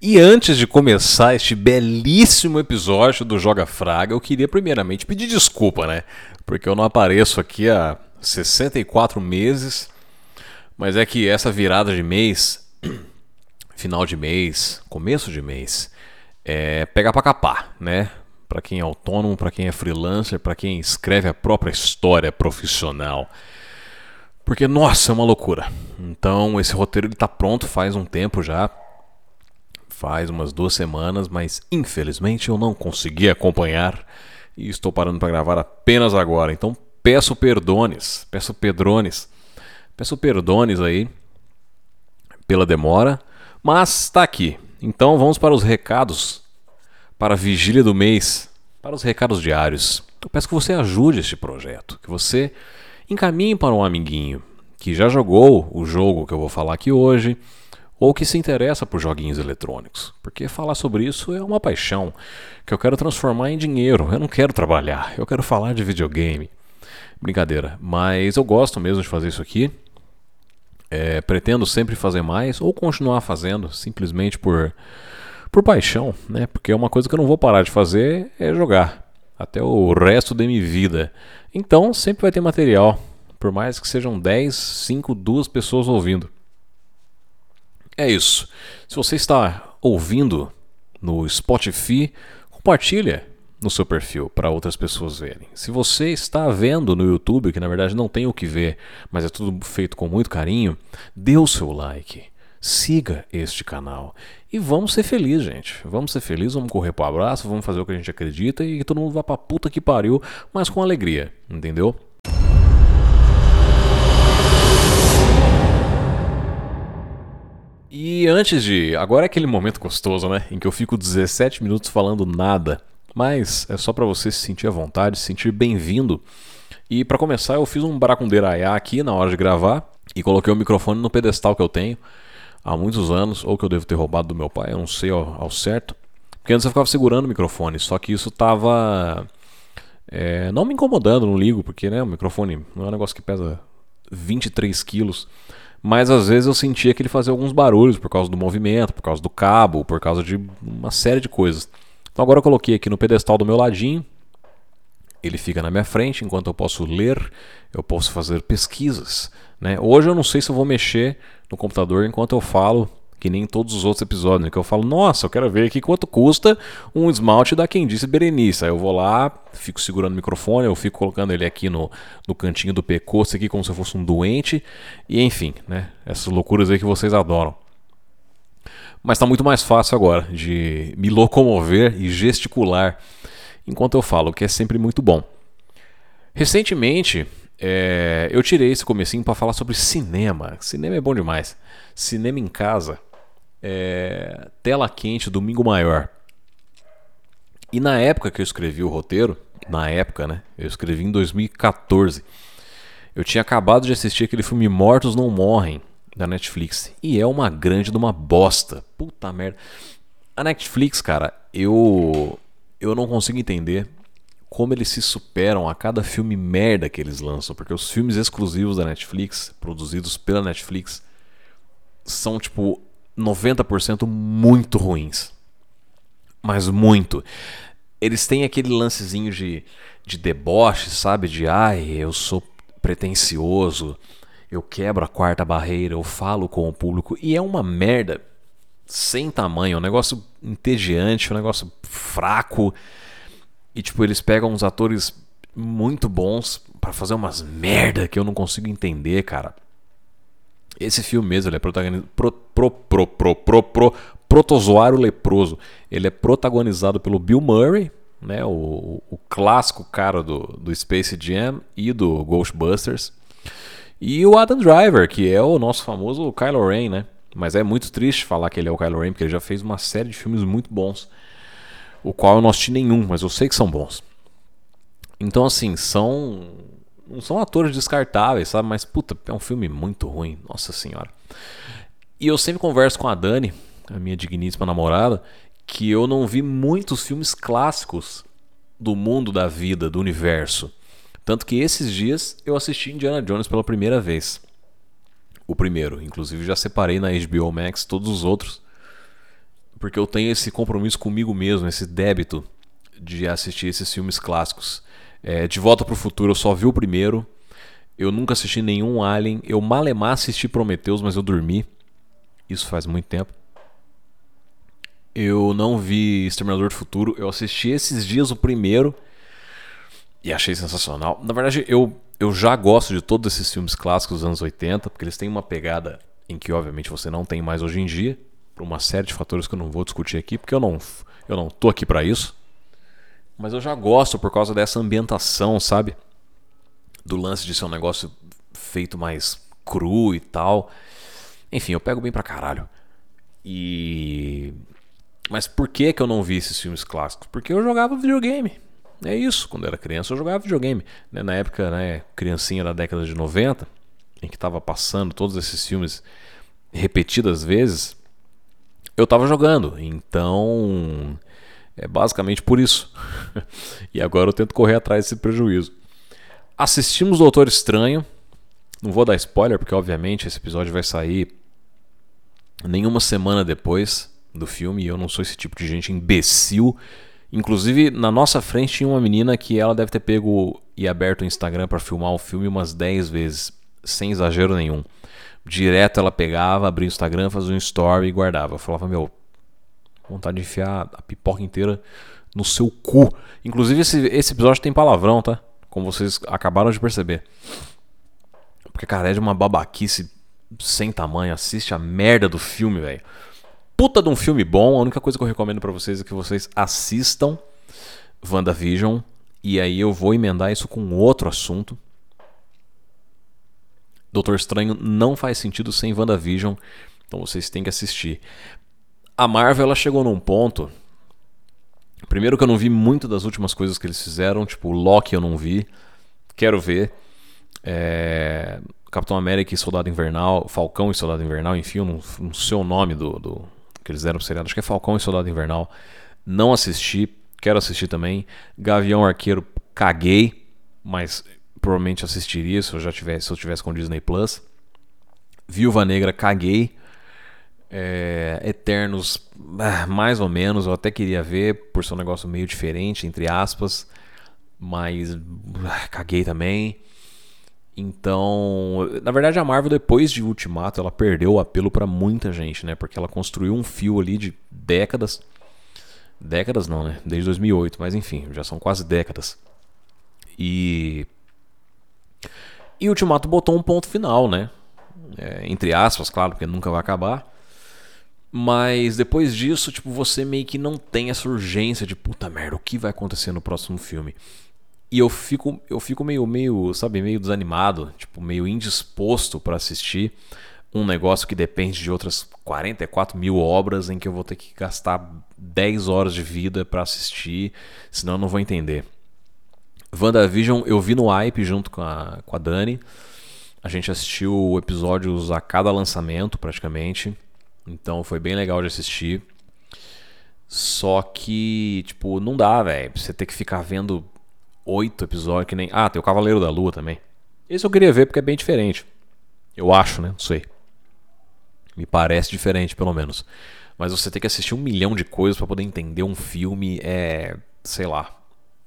E antes de começar este belíssimo episódio do Joga Fraga, eu queria primeiramente pedir desculpa, né? Porque eu não apareço aqui há 64 meses, mas é que essa virada de mês, final de mês, começo de mês, é pegar pra capar, né? Para quem é autônomo, para quem é freelancer, para quem escreve a própria história profissional. Porque, nossa, é uma loucura. Então, esse roteiro ele tá pronto faz um tempo já. Faz umas duas semanas, mas infelizmente eu não consegui acompanhar e estou parando para gravar apenas agora. Então, peço perdones, peço pedrones, peço perdones aí pela demora, mas está aqui. Então, vamos para os recados para a vigília do mês, para os recados diários. Eu peço que você ajude este projeto, que você encaminhe para um amiguinho que já jogou o jogo que eu vou falar aqui hoje, ou que se interessa por joguinhos eletrônicos, porque falar sobre isso é uma paixão que eu quero transformar em dinheiro. Eu não quero trabalhar, eu quero falar de videogame. Brincadeira, mas eu gosto mesmo de fazer isso aqui. É, pretendo sempre fazer mais ou continuar fazendo, simplesmente por por paixão, né? Porque é uma coisa que eu não vou parar de fazer é jogar até o resto da minha vida. Então sempre vai ter material, por mais que sejam 10, 5, 2 pessoas ouvindo. É isso. Se você está ouvindo no Spotify, compartilha no seu perfil para outras pessoas verem. Se você está vendo no YouTube, que na verdade não tem o que ver, mas é tudo feito com muito carinho, dê o seu like siga este canal. E vamos ser felizes, gente. Vamos ser felizes, vamos correr pro abraço, vamos fazer o que a gente acredita e que todo mundo vá pra puta que pariu, mas com alegria, entendeu? E antes de. Agora é aquele momento gostoso, né? Em que eu fico 17 minutos falando nada. Mas é só para você se sentir à vontade, se sentir bem-vindo. E para começar, eu fiz um baracundeiraiá aqui na hora de gravar e coloquei o microfone no pedestal que eu tenho há muitos anos, ou que eu devo ter roubado do meu pai, eu não sei ao, ao certo. Porque antes eu ficava segurando o microfone, só que isso tava. É, não me incomodando, não ligo, porque né, o microfone não é um negócio que pesa 23 quilos. Mas às vezes eu sentia que ele fazia alguns barulhos por causa do movimento, por causa do cabo, por causa de uma série de coisas. Então agora eu coloquei aqui no pedestal do meu ladinho. Ele fica na minha frente enquanto eu posso ler, eu posso fazer pesquisas. Né? Hoje eu não sei se eu vou mexer no computador enquanto eu falo, que nem todos os outros episódios, né? que eu falo, nossa, eu quero ver aqui quanto custa um esmalte da Quem Disse Berenice. Aí eu vou lá, fico segurando o microfone, eu fico colocando ele aqui no, no cantinho do pescoço, aqui como se eu fosse um doente, e enfim, né? Essas loucuras aí que vocês adoram. Mas está muito mais fácil agora de me locomover e gesticular enquanto eu falo, o que é sempre muito bom. Recentemente, é, eu tirei esse comecinho para falar sobre cinema. Cinema é bom demais. Cinema em casa. É, tela quente, domingo maior. E na época que eu escrevi o roteiro, na época, né? Eu escrevi em 2014. Eu tinha acabado de assistir aquele filme Mortos Não Morrem da Netflix. E é uma grande de uma bosta. Puta merda. A Netflix, cara, eu eu não consigo entender como eles se superam a cada filme merda que eles lançam, porque os filmes exclusivos da Netflix, produzidos pela Netflix, são tipo 90% muito ruins. Mas muito. Eles têm aquele lancezinho de, de deboche, sabe? De ai, eu sou pretencioso, eu quebro a quarta barreira, eu falo com o público. E é uma merda sem tamanho, é um negócio entediante, um negócio fraco. E tipo, eles pegam uns atores muito bons para fazer umas merda que eu não consigo entender, cara. Esse filme mesmo, ele é protagonizado. Pro, pro, pro, pro, pro, pro, protozoário leproso. Ele é protagonizado pelo Bill Murray, né, o, o clássico cara do, do Space Jam e do Ghostbusters. E o Adam Driver, que é o nosso famoso Kylo Ren, né? Mas é muito triste falar que ele é o Kylo Ren, porque ele já fez uma série de filmes muito bons o qual eu não assisti nenhum, mas eu sei que são bons. Então, assim, são. Não são atores descartáveis, sabe? Mas, puta, é um filme muito ruim, nossa senhora. E eu sempre converso com a Dani, a minha digníssima namorada, que eu não vi muitos filmes clássicos do mundo da vida, do universo. Tanto que esses dias eu assisti Indiana Jones pela primeira vez. O primeiro, inclusive já separei na HBO Max todos os outros porque eu tenho esse compromisso comigo mesmo, esse débito de assistir esses filmes clássicos. É, de Volta para o Futuro eu só vi o primeiro. Eu nunca assisti nenhum Alien. Eu malemar assisti Prometheus, mas eu dormi. Isso faz muito tempo. Eu não vi Exterminador do Futuro. Eu assisti esses dias o primeiro e achei sensacional. Na verdade, eu, eu já gosto de todos esses filmes clássicos dos anos 80, porque eles têm uma pegada em que, obviamente, você não tem mais hoje em dia, por uma série de fatores que eu não vou discutir aqui, porque eu não, eu não tô aqui para isso. Mas eu já gosto por causa dessa ambientação, sabe? Do lance de ser um negócio feito mais cru e tal. Enfim, eu pego bem pra caralho. E. Mas por que, que eu não vi esses filmes clássicos? Porque eu jogava videogame. É isso, quando era criança eu jogava videogame. Né, na época, né, criancinha da década de 90, em que estava passando todos esses filmes repetidas vezes, eu estava jogando. Então, é basicamente por isso. e agora eu tento correr atrás desse prejuízo. Assistimos Doutor Estranho. Não vou dar spoiler, porque obviamente esse episódio vai sair nenhuma semana depois do filme. E eu não sou esse tipo de gente imbecil Inclusive, na nossa frente tinha uma menina que ela deve ter pego e aberto o Instagram para filmar o filme umas 10 vezes, sem exagero nenhum. Direto ela pegava, abria o Instagram, fazia um story e guardava. Eu falava, meu, vontade de enfiar a pipoca inteira no seu cu. Inclusive, esse, esse episódio tem palavrão, tá? Como vocês acabaram de perceber. Porque, cara, é de uma babaquice sem tamanho. Assiste a merda do filme, velho puta de um filme bom. A única coisa que eu recomendo para vocês é que vocês assistam WandaVision. E aí eu vou emendar isso com outro assunto. Doutor Estranho não faz sentido sem WandaVision. Então vocês têm que assistir. A Marvel ela chegou num ponto. Primeiro que eu não vi muito das últimas coisas que eles fizeram. Tipo, Loki eu não vi. Quero ver. É... Capitão América e Soldado Invernal. Falcão e Soldado Invernal. Enfim, não, não sei o nome do, do que eles deram pro seriado, acho que é Falcão e Soldado Invernal. Não assisti, quero assistir também. Gavião Arqueiro, caguei, mas provavelmente assistiria se eu já tivesse, se eu tivesse com Disney Plus. Viúva Negra, caguei. É, Eternos, ah, mais ou menos, eu até queria ver, por ser um negócio meio diferente, entre aspas, mas ah, caguei também. Então, na verdade, a Marvel, depois de Ultimato, ela perdeu o apelo para muita gente, né? Porque ela construiu um fio ali de décadas. Décadas não, né? Desde 2008, mas enfim, já são quase décadas. E. E Ultimato botou um ponto final, né? É, entre aspas, claro, porque nunca vai acabar. Mas depois disso, tipo, você meio que não tem essa urgência de puta merda, o que vai acontecer no próximo filme? E eu fico, eu fico meio, meio, sabe, meio desanimado, tipo, meio indisposto para assistir um negócio que depende de outras 44 mil obras em que eu vou ter que gastar 10 horas de vida para assistir, senão eu não vou entender. WandaVision eu vi no hype junto com a, com a Dani. A gente assistiu episódios a cada lançamento, praticamente. Então foi bem legal de assistir. Só que, tipo, não dá, velho. Você ter que ficar vendo oito episódios que nem. Ah, tem o Cavaleiro da Lua também. Esse eu queria ver porque é bem diferente. Eu acho, né? Não sei. Me parece diferente, pelo menos. Mas você tem que assistir um milhão de coisas para poder entender um filme. É. Sei lá.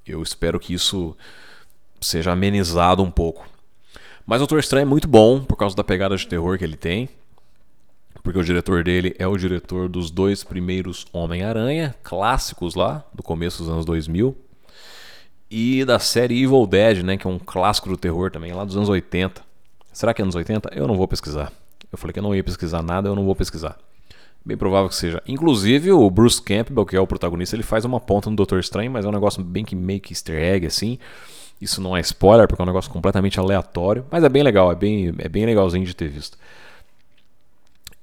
Eu espero que isso seja amenizado um pouco. Mas o Doutor Estranho é muito bom por causa da pegada de terror que ele tem. Porque o diretor dele é o diretor dos dois primeiros Homem-Aranha, clássicos lá, do começo dos anos 2000 e da série Evil Dead, né, que é um clássico do terror também, lá dos anos 80. Será que é anos 80? Eu não vou pesquisar. Eu falei que eu não ia pesquisar nada, eu não vou pesquisar. Bem provável que seja. Inclusive, o Bruce Campbell, que é o protagonista, ele faz uma ponta no Doutor Estranho, mas é um negócio bem que meio que easter egg, assim. Isso não é spoiler, porque é um negócio completamente aleatório. Mas é bem legal, é bem, é bem legalzinho de ter visto.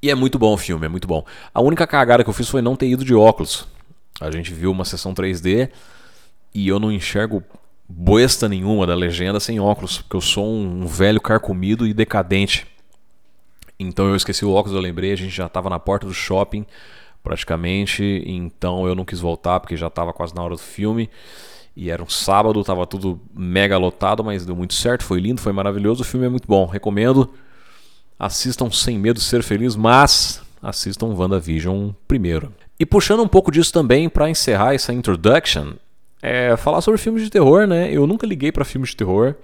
E é muito bom o filme, é muito bom. A única cagada que eu fiz foi não ter ido de óculos. A gente viu uma sessão 3D e eu não enxergo boesta nenhuma da legenda sem óculos, porque eu sou um velho carcomido e decadente. Então eu esqueci o óculos, eu lembrei, a gente já estava na porta do shopping praticamente, então eu não quis voltar porque já estava quase na hora do filme. E era um sábado, estava tudo mega lotado, mas deu muito certo, foi lindo, foi maravilhoso. O filme é muito bom, recomendo. Assistam sem medo de ser feliz, mas assistam WandaVision primeiro. E puxando um pouco disso também para encerrar essa introduction, é falar sobre filmes de terror, né? Eu nunca liguei para filmes de terror.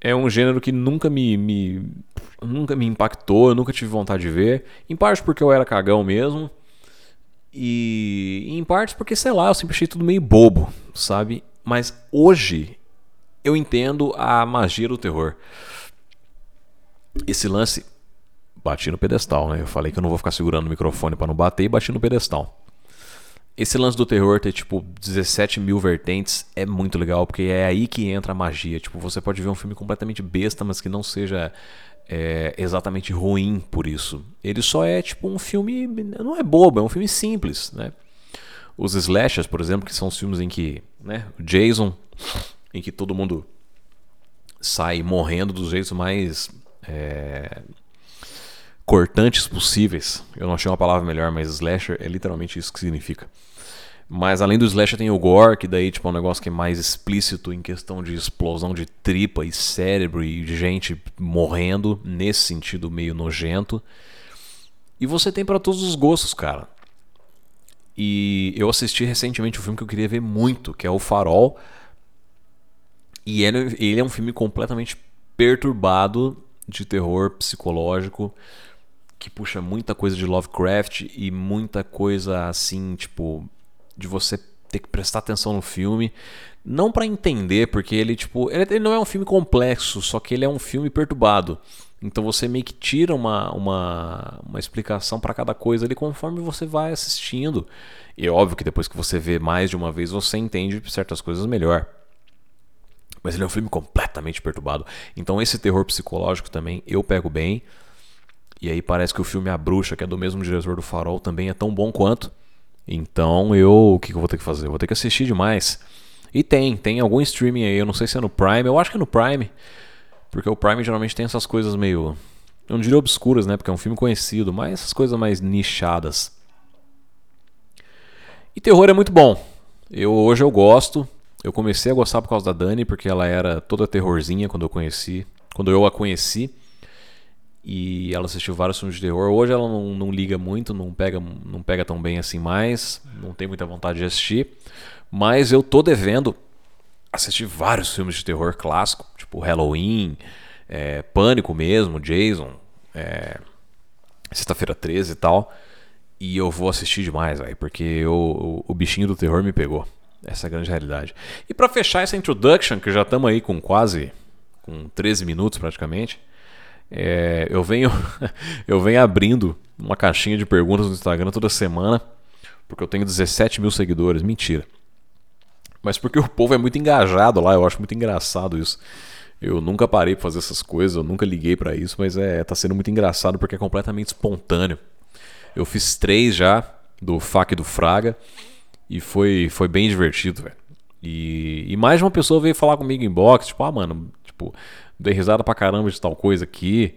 É um gênero que nunca me, me nunca me impactou, eu nunca tive vontade de ver. Em parte porque eu era cagão mesmo. E em parte porque, sei lá, eu sempre achei tudo meio bobo, sabe? Mas hoje eu entendo a magia do terror. Esse lance. Bati no pedestal, né? Eu falei que eu não vou ficar segurando o microfone para não bater e bati no pedestal. Esse lance do terror ter, tipo, 17 mil vertentes é muito legal, porque é aí que entra a magia. Tipo, você pode ver um filme completamente besta, mas que não seja é, exatamente ruim por isso. Ele só é, tipo, um filme. Não é bobo, é um filme simples, né? Os slashers, por exemplo, que são os filmes em que, né? O Jason, em que todo mundo sai morrendo dos jeitos mais é, cortantes possíveis. Eu não achei uma palavra melhor, mas slasher é literalmente isso que significa. Mas além do slasher tem o gore, que daí tipo, é um negócio que é mais explícito em questão de explosão de tripa e cérebro e gente morrendo, nesse sentido meio nojento. E você tem para todos os gostos, cara. E eu assisti recentemente um filme que eu queria ver muito, que é O Farol. E ele, ele é um filme completamente perturbado de terror psicológico que puxa muita coisa de Lovecraft e muita coisa assim, tipo, de você ter que prestar atenção no filme, não para entender, porque ele tipo, ele, ele, não é um filme complexo, só que ele é um filme perturbado. Então você meio que tira uma, uma, uma explicação para cada coisa ali conforme você vai assistindo. E é óbvio que depois que você vê mais de uma vez, você entende certas coisas melhor. Mas ele é um filme completamente perturbado. Então esse terror psicológico também eu pego bem. E aí parece que o filme A Bruxa, que é do mesmo diretor do Farol, também é tão bom quanto. Então eu. O que, eu vou ter que fazer? Eu vou ter que assistir demais. E tem, tem algum streaming aí, eu não sei se é no Prime, eu acho que é no Prime. Porque o Prime geralmente tem essas coisas meio. Eu não diria obscuras, né? Porque é um filme conhecido, mas essas coisas mais nichadas. E terror é muito bom. Eu hoje eu gosto. Eu comecei a gostar por causa da Dani, porque ela era toda terrorzinha quando eu conheci, quando eu a conheci. E ela assistiu vários filmes de terror. Hoje ela não, não liga muito, não pega, não pega tão bem assim mais, não tem muita vontade de assistir. Mas eu tô devendo assistir vários filmes de terror clássico, tipo Halloween, é, Pânico mesmo, Jason, é, Sexta-feira 13 e tal. E eu vou assistir demais, véio, porque eu, o, o bichinho do terror me pegou. Essa é a grande realidade. E para fechar essa introduction, que já estamos aí com quase com 13 minutos praticamente, é, eu venho eu venho abrindo uma caixinha de perguntas no Instagram toda semana, porque eu tenho 17 mil seguidores. Mentira. Mas porque o povo é muito engajado lá, eu acho muito engraçado isso. Eu nunca parei para fazer essas coisas, eu nunca liguei para isso, mas é tá sendo muito engraçado porque é completamente espontâneo. Eu fiz três já do FAC do Fraga. E foi, foi bem divertido, velho. E, e, mais uma pessoa veio falar comigo em box, tipo, ah, mano, tipo, dei risada pra caramba de tal coisa aqui.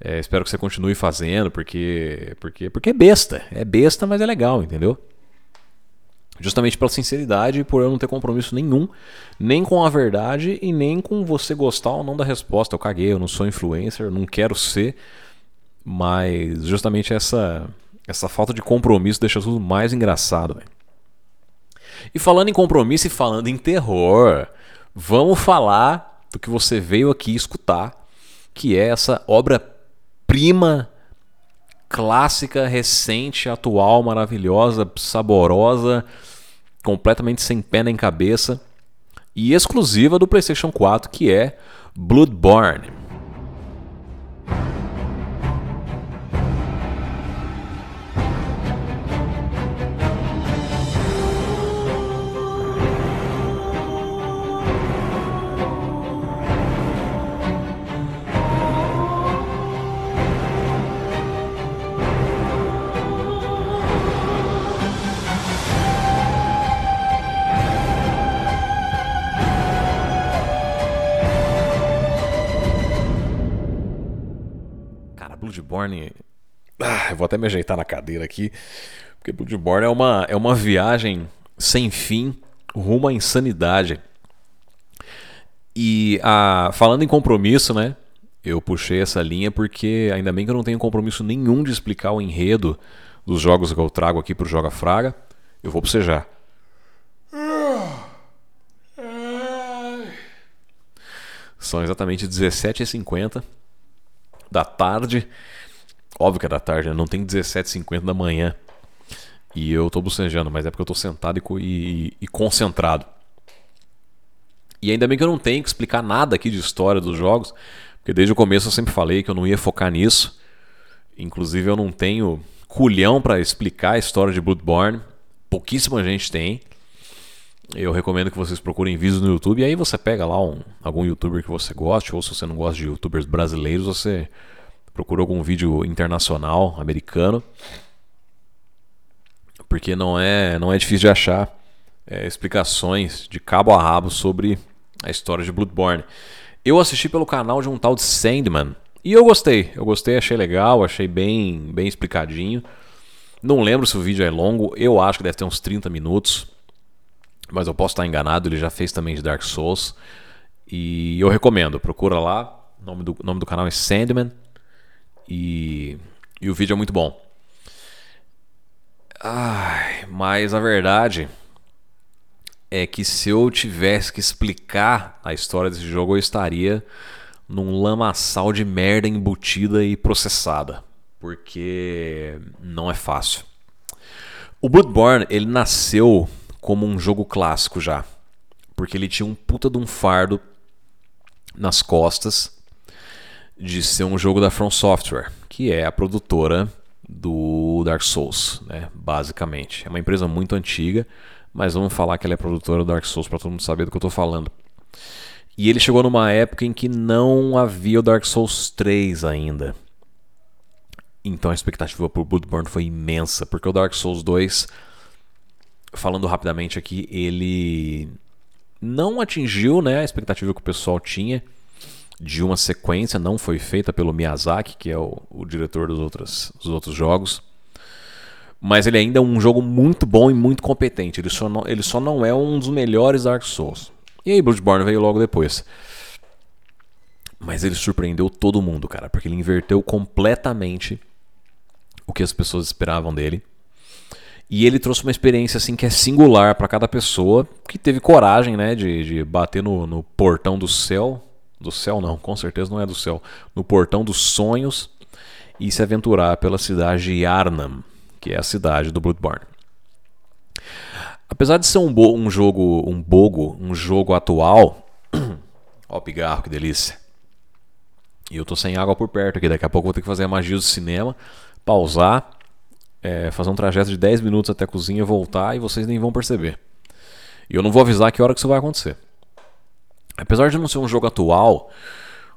É, espero que você continue fazendo, porque, porque, porque é besta. É besta, mas é legal, entendeu? Justamente pela sinceridade e por eu não ter compromisso nenhum, nem com a verdade e nem com você gostar ou não da resposta. Eu caguei, eu não sou influencer, não quero ser, mas justamente essa, essa falta de compromisso deixa tudo mais engraçado, velho. E falando em compromisso e falando em terror, vamos falar do que você veio aqui escutar, que é essa obra-prima clássica, recente, atual, maravilhosa, saborosa, completamente sem pé nem cabeça e exclusiva do PlayStation 4, que é Bloodborne. Bloodborne. Ah, eu vou até me ajeitar na cadeira aqui. Porque Bloodborne é uma, é uma viagem sem fim rumo à insanidade. E a, falando em compromisso, né? Eu puxei essa linha porque ainda bem que eu não tenho compromisso nenhum de explicar o enredo dos jogos que eu trago aqui pro Joga Fraga. Eu vou bocejar. São exatamente 17h50 da tarde. Óbvio que é da tarde, né? não tem 17h50 da manhã. E eu tô bocejando, mas é porque eu tô sentado e, e, e, concentrado. E ainda bem que eu não tenho que explicar nada aqui de história dos jogos, porque desde o começo eu sempre falei que eu não ia focar nisso. Inclusive eu não tenho culhão para explicar a história de Bloodborne. Pouquíssima gente tem. Eu recomendo que vocês procurem vídeos no YouTube e aí você pega lá um, algum youtuber que você goste, ou se você não gosta de youtubers brasileiros, você procura algum vídeo internacional, americano. Porque não é, não é difícil de achar é, explicações de cabo a rabo sobre a história de Bloodborne. Eu assisti pelo canal de um tal de Sandman e eu gostei. Eu gostei, achei legal, achei bem, bem explicadinho. Não lembro se o vídeo é longo, eu acho que deve ter uns 30 minutos. Mas eu posso estar enganado, ele já fez também de Dark Souls. E eu recomendo, procura lá. O nome do, nome do canal é Sandman. E, e o vídeo é muito bom. Ai, mas a verdade é que se eu tivesse que explicar a história desse jogo, eu estaria num lamaçal de merda embutida e processada. Porque não é fácil. O Bloodborne, ele nasceu como um jogo clássico já. Porque ele tinha um puta de um fardo nas costas de ser um jogo da From Software, que é a produtora do Dark Souls, né? Basicamente. É uma empresa muito antiga, mas vamos falar que ela é produtora do Dark Souls para todo mundo saber do que eu estou falando. E ele chegou numa época em que não havia o Dark Souls 3 ainda. Então a expectativa por Bloodborne foi imensa, porque o Dark Souls 2 falando rapidamente aqui, ele não atingiu né, a expectativa que o pessoal tinha de uma sequência, não foi feita pelo Miyazaki, que é o, o diretor dos outros, dos outros jogos. Mas ele ainda é um jogo muito bom e muito competente. Ele só, não, ele só não é um dos melhores Dark Souls. E aí Bloodborne veio logo depois. Mas ele surpreendeu todo mundo, cara, porque ele inverteu completamente o que as pessoas esperavam dele. E ele trouxe uma experiência assim que é singular para cada pessoa que teve coragem, né, de, de bater no, no, portão do céu, do céu não, com certeza não é do céu, no portão dos sonhos e se aventurar pela cidade de Yarnam, que é a cidade do Bloodborne. Apesar de ser um, um jogo, um bogo, um jogo atual, ó pigarro que delícia. E eu tô sem água por perto aqui, daqui a pouco vou ter que fazer a magia do cinema, pausar é, fazer um trajeto de 10 minutos até a cozinha, voltar e vocês nem vão perceber. E eu não vou avisar que hora que isso vai acontecer. Apesar de não ser um jogo atual,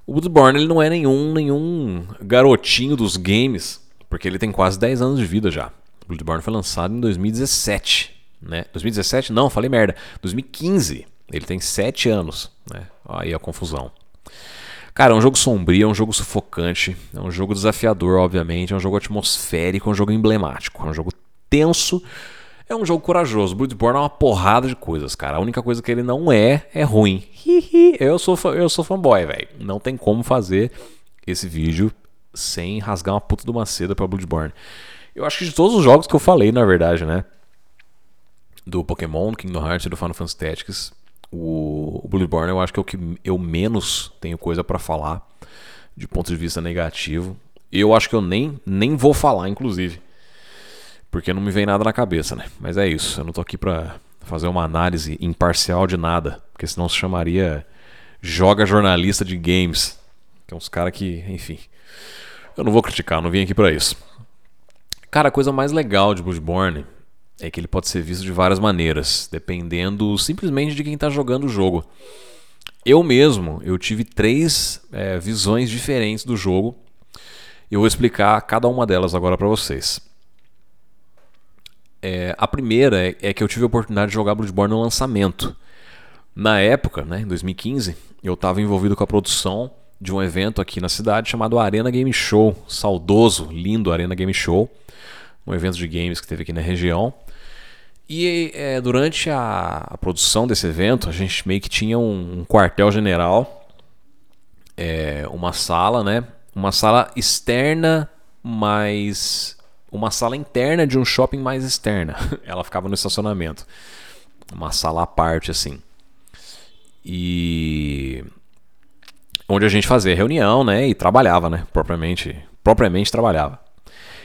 o Bloodborne ele não é nenhum, nenhum garotinho dos games, porque ele tem quase 10 anos de vida já. O Bloodborne foi lançado em 2017, né? 2017? Não, falei merda. 2015. Ele tem 7 anos, né? Aí a confusão. Cara, é um jogo sombrio, é um jogo sufocante, é um jogo desafiador, obviamente, é um jogo atmosférico, é um jogo emblemático, é um jogo tenso, é um jogo corajoso. Bloodborne é uma porrada de coisas, cara. A única coisa que ele não é é ruim. eu sou eu sou fanboy, velho. Não tem como fazer esse vídeo sem rasgar uma puta de uma seda para Bloodborne. Eu acho que de todos os jogos que eu falei, na verdade, né? Do Pokémon, Kingdom Hearts e do Final Fantasy Tactics, o Bloodborne eu acho que é o que eu menos tenho coisa para falar de ponto de vista negativo. Eu acho que eu nem, nem vou falar, inclusive. Porque não me vem nada na cabeça, né? Mas é isso. Eu não tô aqui pra fazer uma análise imparcial de nada. Porque senão se chamaria Joga Jornalista de Games. Que é uns caras que, enfim. Eu não vou criticar, não vim aqui para isso. Cara, a coisa mais legal de Bloodborne é que ele pode ser visto de várias maneiras, dependendo simplesmente de quem está jogando o jogo. Eu mesmo, eu tive três é, visões diferentes do jogo. Eu vou explicar cada uma delas agora para vocês. É, a primeira é, é, que eu tive a oportunidade de jogar Bloodborne no lançamento. Na época, né, em 2015, eu estava envolvido com a produção de um evento aqui na cidade chamado Arena Game Show. Saudoso, lindo Arena Game Show. Um evento de games que teve aqui na região. E é, durante a, a, produção desse evento, a gente meio que tinha um, um quartel-general é, uma sala, né? Uma sala externa, mas uma sala interna de um shopping mais externa. Ela ficava no estacionamento. Uma sala à parte, assim. E. Onde a gente fazia reunião, né? E trabalhava, né? Propriamente, propriamente trabalhava.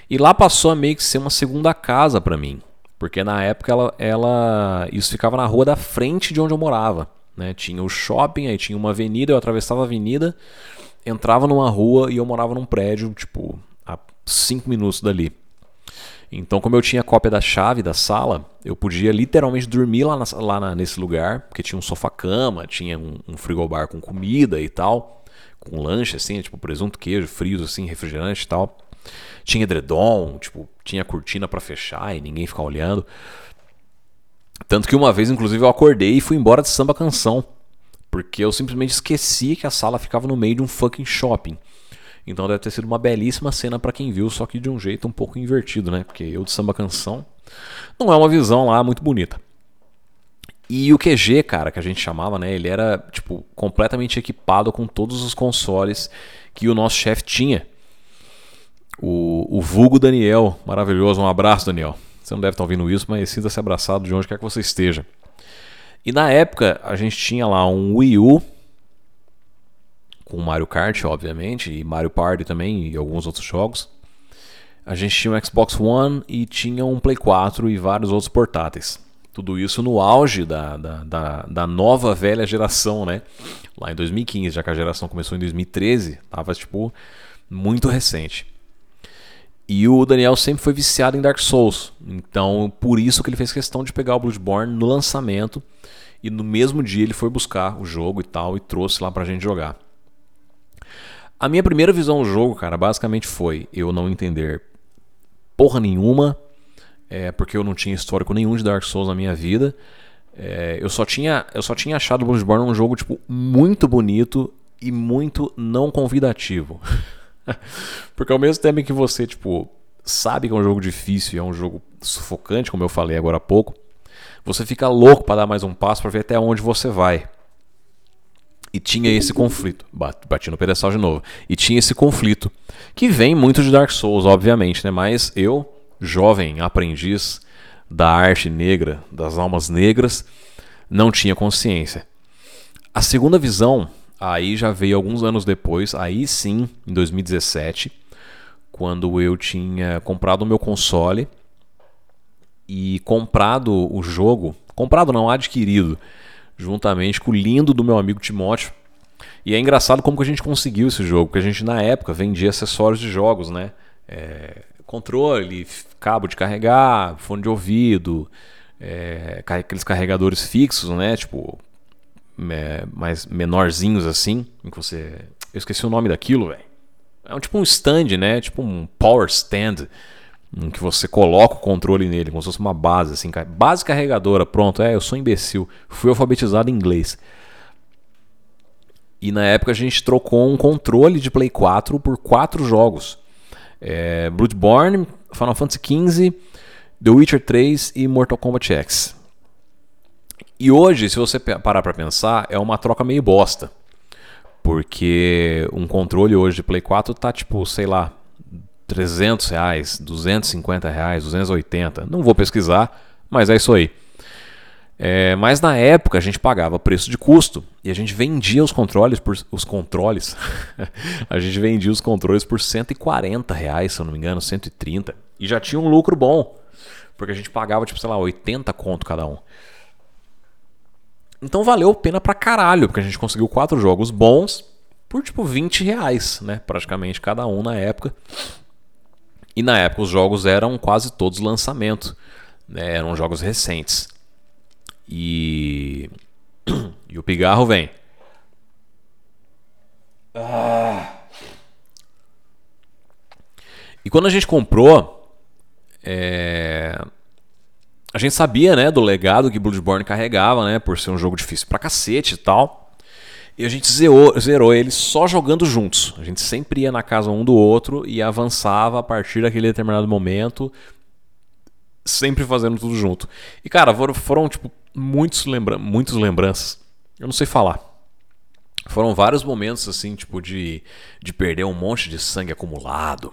E lá passou a meio que ser uma segunda casa para mim. Porque na época ela, ela. Isso ficava na rua da frente de onde eu morava. Né? Tinha o shopping, aí tinha uma avenida, eu atravessava a avenida, entrava numa rua e eu morava num prédio, tipo, a 5 minutos dali. Então, como eu tinha cópia da chave da sala, eu podia literalmente dormir lá, na, lá na, nesse lugar, porque tinha um sofá-cama, tinha um, um frigobar com comida e tal, com lanche, assim, tipo presunto, queijo, frios, assim, refrigerante e tal. Tinha edredom, tipo, tinha cortina para fechar e ninguém ficar olhando. Tanto que uma vez, inclusive, eu acordei e fui embora de samba canção. Porque eu simplesmente esqueci que a sala ficava no meio de um fucking shopping. Então deve ter sido uma belíssima cena para quem viu, só que de um jeito um pouco invertido, né? Porque eu de samba canção não é uma visão lá muito bonita. E o QG, cara, que a gente chamava, né? Ele era, tipo, completamente equipado com todos os consoles que o nosso chefe tinha. O, o vulgo Daniel, maravilhoso. Um abraço, Daniel. Você não deve estar ouvindo isso, mas sinta-se abraçado de onde quer que você esteja. E na época, a gente tinha lá um Wii U com Mario Kart, obviamente, e Mario Party também, e alguns outros jogos. A gente tinha um Xbox One e tinha um Play 4 e vários outros portáteis. Tudo isso no auge da, da, da, da nova velha geração, né? Lá em 2015, já que a geração começou em 2013, tava tipo muito recente. E o Daniel sempre foi viciado em Dark Souls. Então, por isso que ele fez questão de pegar o Bloodborne no lançamento. E no mesmo dia ele foi buscar o jogo e tal e trouxe lá pra gente jogar. A minha primeira visão do jogo, cara, basicamente foi eu não entender porra nenhuma, é, porque eu não tinha histórico nenhum de Dark Souls na minha vida. É, eu, só tinha, eu só tinha achado Bloodborne um jogo tipo, muito bonito e muito não convidativo. Porque ao mesmo tempo que você, tipo, sabe que é um jogo difícil é um jogo sufocante, como eu falei agora há pouco, você fica louco para dar mais um passo para ver até onde você vai. E tinha esse conflito. Bati no pedestal de novo. E tinha esse conflito. Que vem muito de Dark Souls, obviamente, né? Mas eu, jovem aprendiz da arte negra, das almas negras, não tinha consciência. A segunda visão Aí já veio alguns anos depois, aí sim, em 2017, quando eu tinha comprado o meu console e comprado o jogo, comprado não, adquirido, juntamente com o lindo do meu amigo Timóteo. E é engraçado como que a gente conseguiu esse jogo, porque a gente na época vendia acessórios de jogos, né? É, controle, cabo de carregar, fone de ouvido, é, aqueles carregadores fixos, né? Tipo é, mais menorzinhos assim, em que você. Eu esqueci o nome daquilo, velho. É um tipo um stand, né? Tipo um power stand. Em que você coloca o controle nele, como se fosse uma base, assim. Base carregadora, pronto. É, eu sou imbecil. Fui alfabetizado em inglês. E na época a gente trocou um controle de Play 4 por quatro jogos: é, Bloodborne, Final Fantasy XV, The Witcher 3 e Mortal Kombat X. E hoje, se você parar para pensar, é uma troca meio bosta. Porque um controle hoje de Play 4 tá tipo, sei lá, 300 reais, 250 reais, 280. Não vou pesquisar, mas é isso aí. É, mas na época a gente pagava preço de custo e a gente vendia os controles por os controles. a gente vendia os controles por 140 reais, se eu não me engano, 130. E já tinha um lucro bom. Porque a gente pagava, tipo, sei lá, 80 conto cada um. Então valeu a pena pra caralho, porque a gente conseguiu quatro jogos bons por tipo 20 reais, né? Praticamente cada um na época. E na época os jogos eram quase todos lançamento, né? eram jogos recentes. E. E o pigarro vem. E quando a gente comprou, é a gente sabia, né, do legado que Bloodborne carregava, né, por ser um jogo difícil pra cacete e tal. E a gente zerou, zerou ele só jogando juntos. A gente sempre ia na casa um do outro e avançava a partir daquele determinado momento, sempre fazendo tudo junto. E cara, foram, foram tipo muitos, lembra muitos lembranças. Eu não sei falar. Foram vários momentos assim, tipo, de, de perder um monte de sangue acumulado,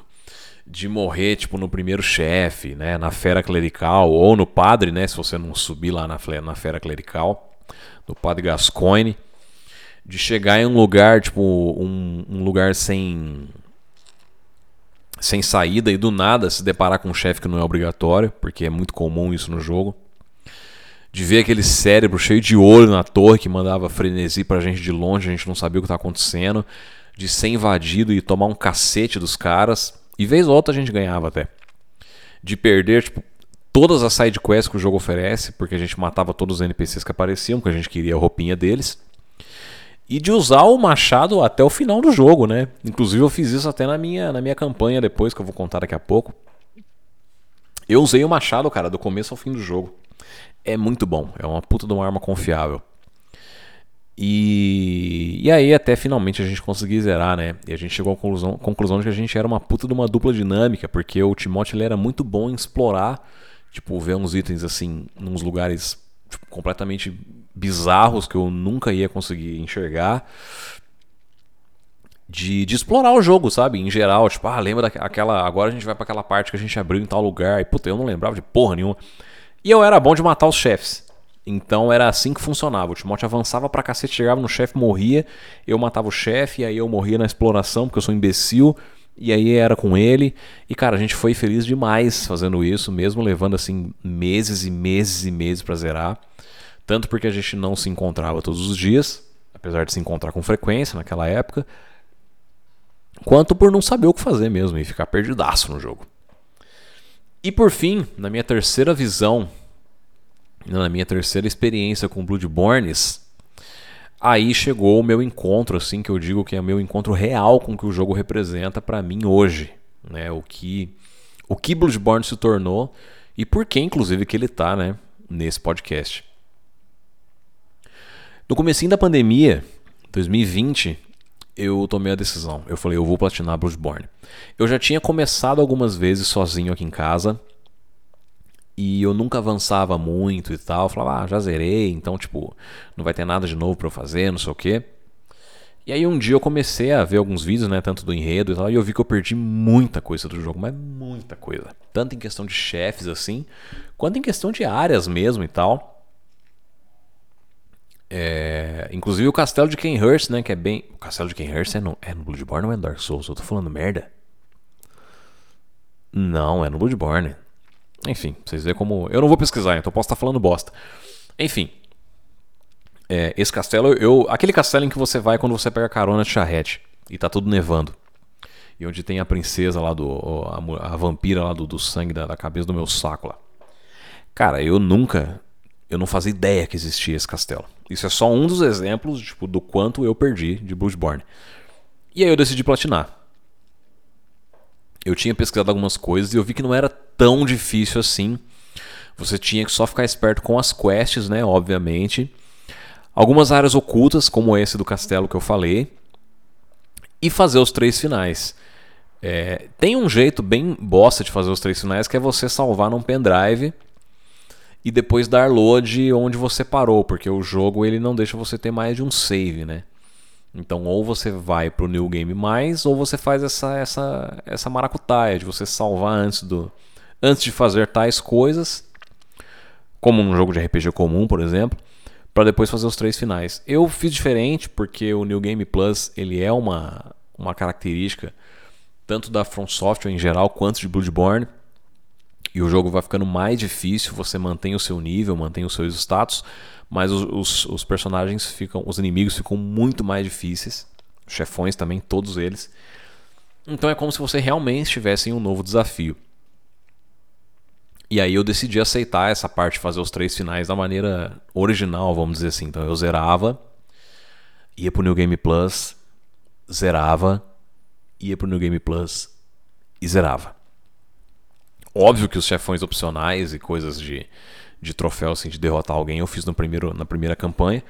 de morrer, tipo, no primeiro chefe, né, na fera clerical, ou no padre, né, se você não subir lá na, na fera clerical, no padre Gascoigne, de chegar em um lugar, tipo, um, um lugar sem sem saída e do nada se deparar com um chefe que não é obrigatório, porque é muito comum isso no jogo. De ver aquele cérebro cheio de olho na torre que mandava frenesi pra gente de longe, a gente não sabia o que tá acontecendo. De ser invadido e tomar um cacete dos caras. E vez ou outra a gente ganhava até. De perder, tipo, todas as side quests que o jogo oferece, porque a gente matava todos os NPCs que apareciam, porque a gente queria a roupinha deles e de usar o machado até o final do jogo, né? Inclusive eu fiz isso até na minha, na minha campanha depois, que eu vou contar daqui a pouco. Eu usei o machado, cara, do começo ao fim do jogo. É muito bom, é uma puta de uma arma confiável. E, e aí até finalmente a gente conseguiu zerar, né? E a gente chegou à conclusão, conclusão de que a gente era uma puta de uma dupla dinâmica, porque o Timóteo ele era muito bom em explorar, tipo, ver uns itens assim, nos lugares tipo, completamente bizarros que eu nunca ia conseguir enxergar. De, de, explorar o jogo, sabe? Em geral, tipo, ah, lembra daquela. Agora a gente vai para aquela parte que a gente abriu em tal lugar. E puta, eu não lembrava de porra nenhuma. E eu era bom de matar os chefes. Então era assim que funcionava. O Timóteo avançava pra cacete, chegava no chefe, morria. Eu matava o chefe, e aí eu morria na exploração, porque eu sou imbecil. E aí era com ele. E cara, a gente foi feliz demais fazendo isso, mesmo levando assim meses e meses e meses pra zerar. Tanto porque a gente não se encontrava todos os dias, apesar de se encontrar com frequência naquela época, quanto por não saber o que fazer mesmo e ficar perdidaço no jogo. E por fim, na minha terceira visão, na minha terceira experiência com Bloodborne, aí chegou o meu encontro, assim, que eu digo que é o meu encontro real com o que o jogo representa para mim hoje, né? O que o que Bloodborne se tornou e por que inclusive que ele tá, né, nesse podcast. No comecinho da pandemia, 2020, eu tomei a decisão. Eu falei, eu vou platinar Bloodborne. Eu já tinha começado algumas vezes sozinho aqui em casa. E eu nunca avançava muito e tal. Eu falava, ah, já zerei, então, tipo, não vai ter nada de novo para eu fazer, não sei o quê. E aí um dia eu comecei a ver alguns vídeos, né, tanto do enredo e tal, e eu vi que eu perdi muita coisa do jogo, mas muita coisa. Tanto em questão de chefes assim, quanto em questão de áreas mesmo e tal. É, inclusive o castelo de Kenhurst, né? Que é bem. O castelo de Kenhurst é no, é no Bloodborne ou é no Dark Souls? Eu tô falando merda? Não, é no Bloodborne. Enfim, vocês veem como. Eu não vou pesquisar, então posso estar falando bosta. Enfim. É, esse castelo, eu. Aquele castelo em que você vai quando você pega carona de charrete e tá tudo nevando. E onde tem a princesa lá do. A, a vampira lá do, do sangue da, da cabeça do meu saco lá. Cara, eu nunca eu não fazia ideia que existia esse castelo. Isso é só um dos exemplos tipo, do quanto eu perdi de Bloodborne. E aí eu decidi platinar. Eu tinha pesquisado algumas coisas e eu vi que não era tão difícil assim. Você tinha que só ficar esperto com as quests, né? Obviamente. Algumas áreas ocultas, como esse do castelo que eu falei. E fazer os três finais. É, tem um jeito bem bosta de fazer os três finais que é você salvar num pendrive e depois dar load onde você parou, porque o jogo ele não deixa você ter mais de um save, né? Então ou você vai pro New Game Mais ou você faz essa essa essa maracutaia de você salvar antes do antes de fazer tais coisas, como num jogo de RPG comum, por exemplo, para depois fazer os três finais. Eu fiz diferente porque o New Game Plus, ele é uma uma característica tanto da From Software em geral quanto de Bloodborne e o jogo vai ficando mais difícil, você mantém o seu nível, mantém os seus status, mas os, os, os personagens ficam, os inimigos ficam muito mais difíceis, chefões também, todos eles. Então é como se você realmente estivesse em um novo desafio. E aí eu decidi aceitar essa parte fazer os três finais da maneira original, vamos dizer assim. Então eu zerava, ia pro New Game Plus, zerava, ia pro New Game Plus e zerava. Óbvio que os chefões opcionais e coisas de, de troféu, assim, de derrotar alguém, eu fiz no primeiro, na primeira campanha.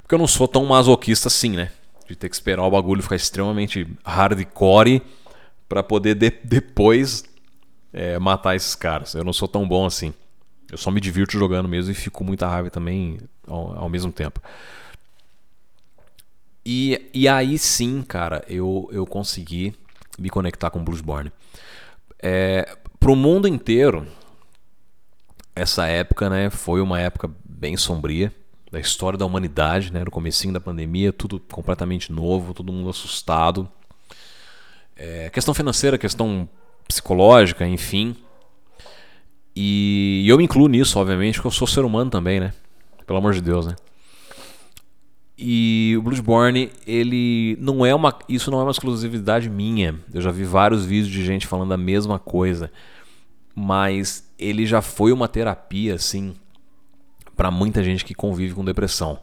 Porque eu não sou tão masoquista assim, né? De ter que esperar o bagulho ficar extremamente hardcore para poder de, depois é, matar esses caras. Eu não sou tão bom assim. Eu só me divirto jogando mesmo e fico muita raiva também ao, ao mesmo tempo. E, e aí sim, cara, eu, eu consegui me conectar com Bluesborne. É, pro mundo inteiro, essa época, né, foi uma época bem sombria da história da humanidade, né, no comecinho da pandemia, tudo completamente novo, todo mundo assustado. É, questão financeira, questão psicológica, enfim. E eu me incluo nisso, obviamente, porque eu sou ser humano também, né? Pelo amor de Deus, né? E o Bloodborne, ele não é uma, isso não é uma exclusividade minha. Eu já vi vários vídeos de gente falando a mesma coisa, mas ele já foi uma terapia assim para muita gente que convive com depressão.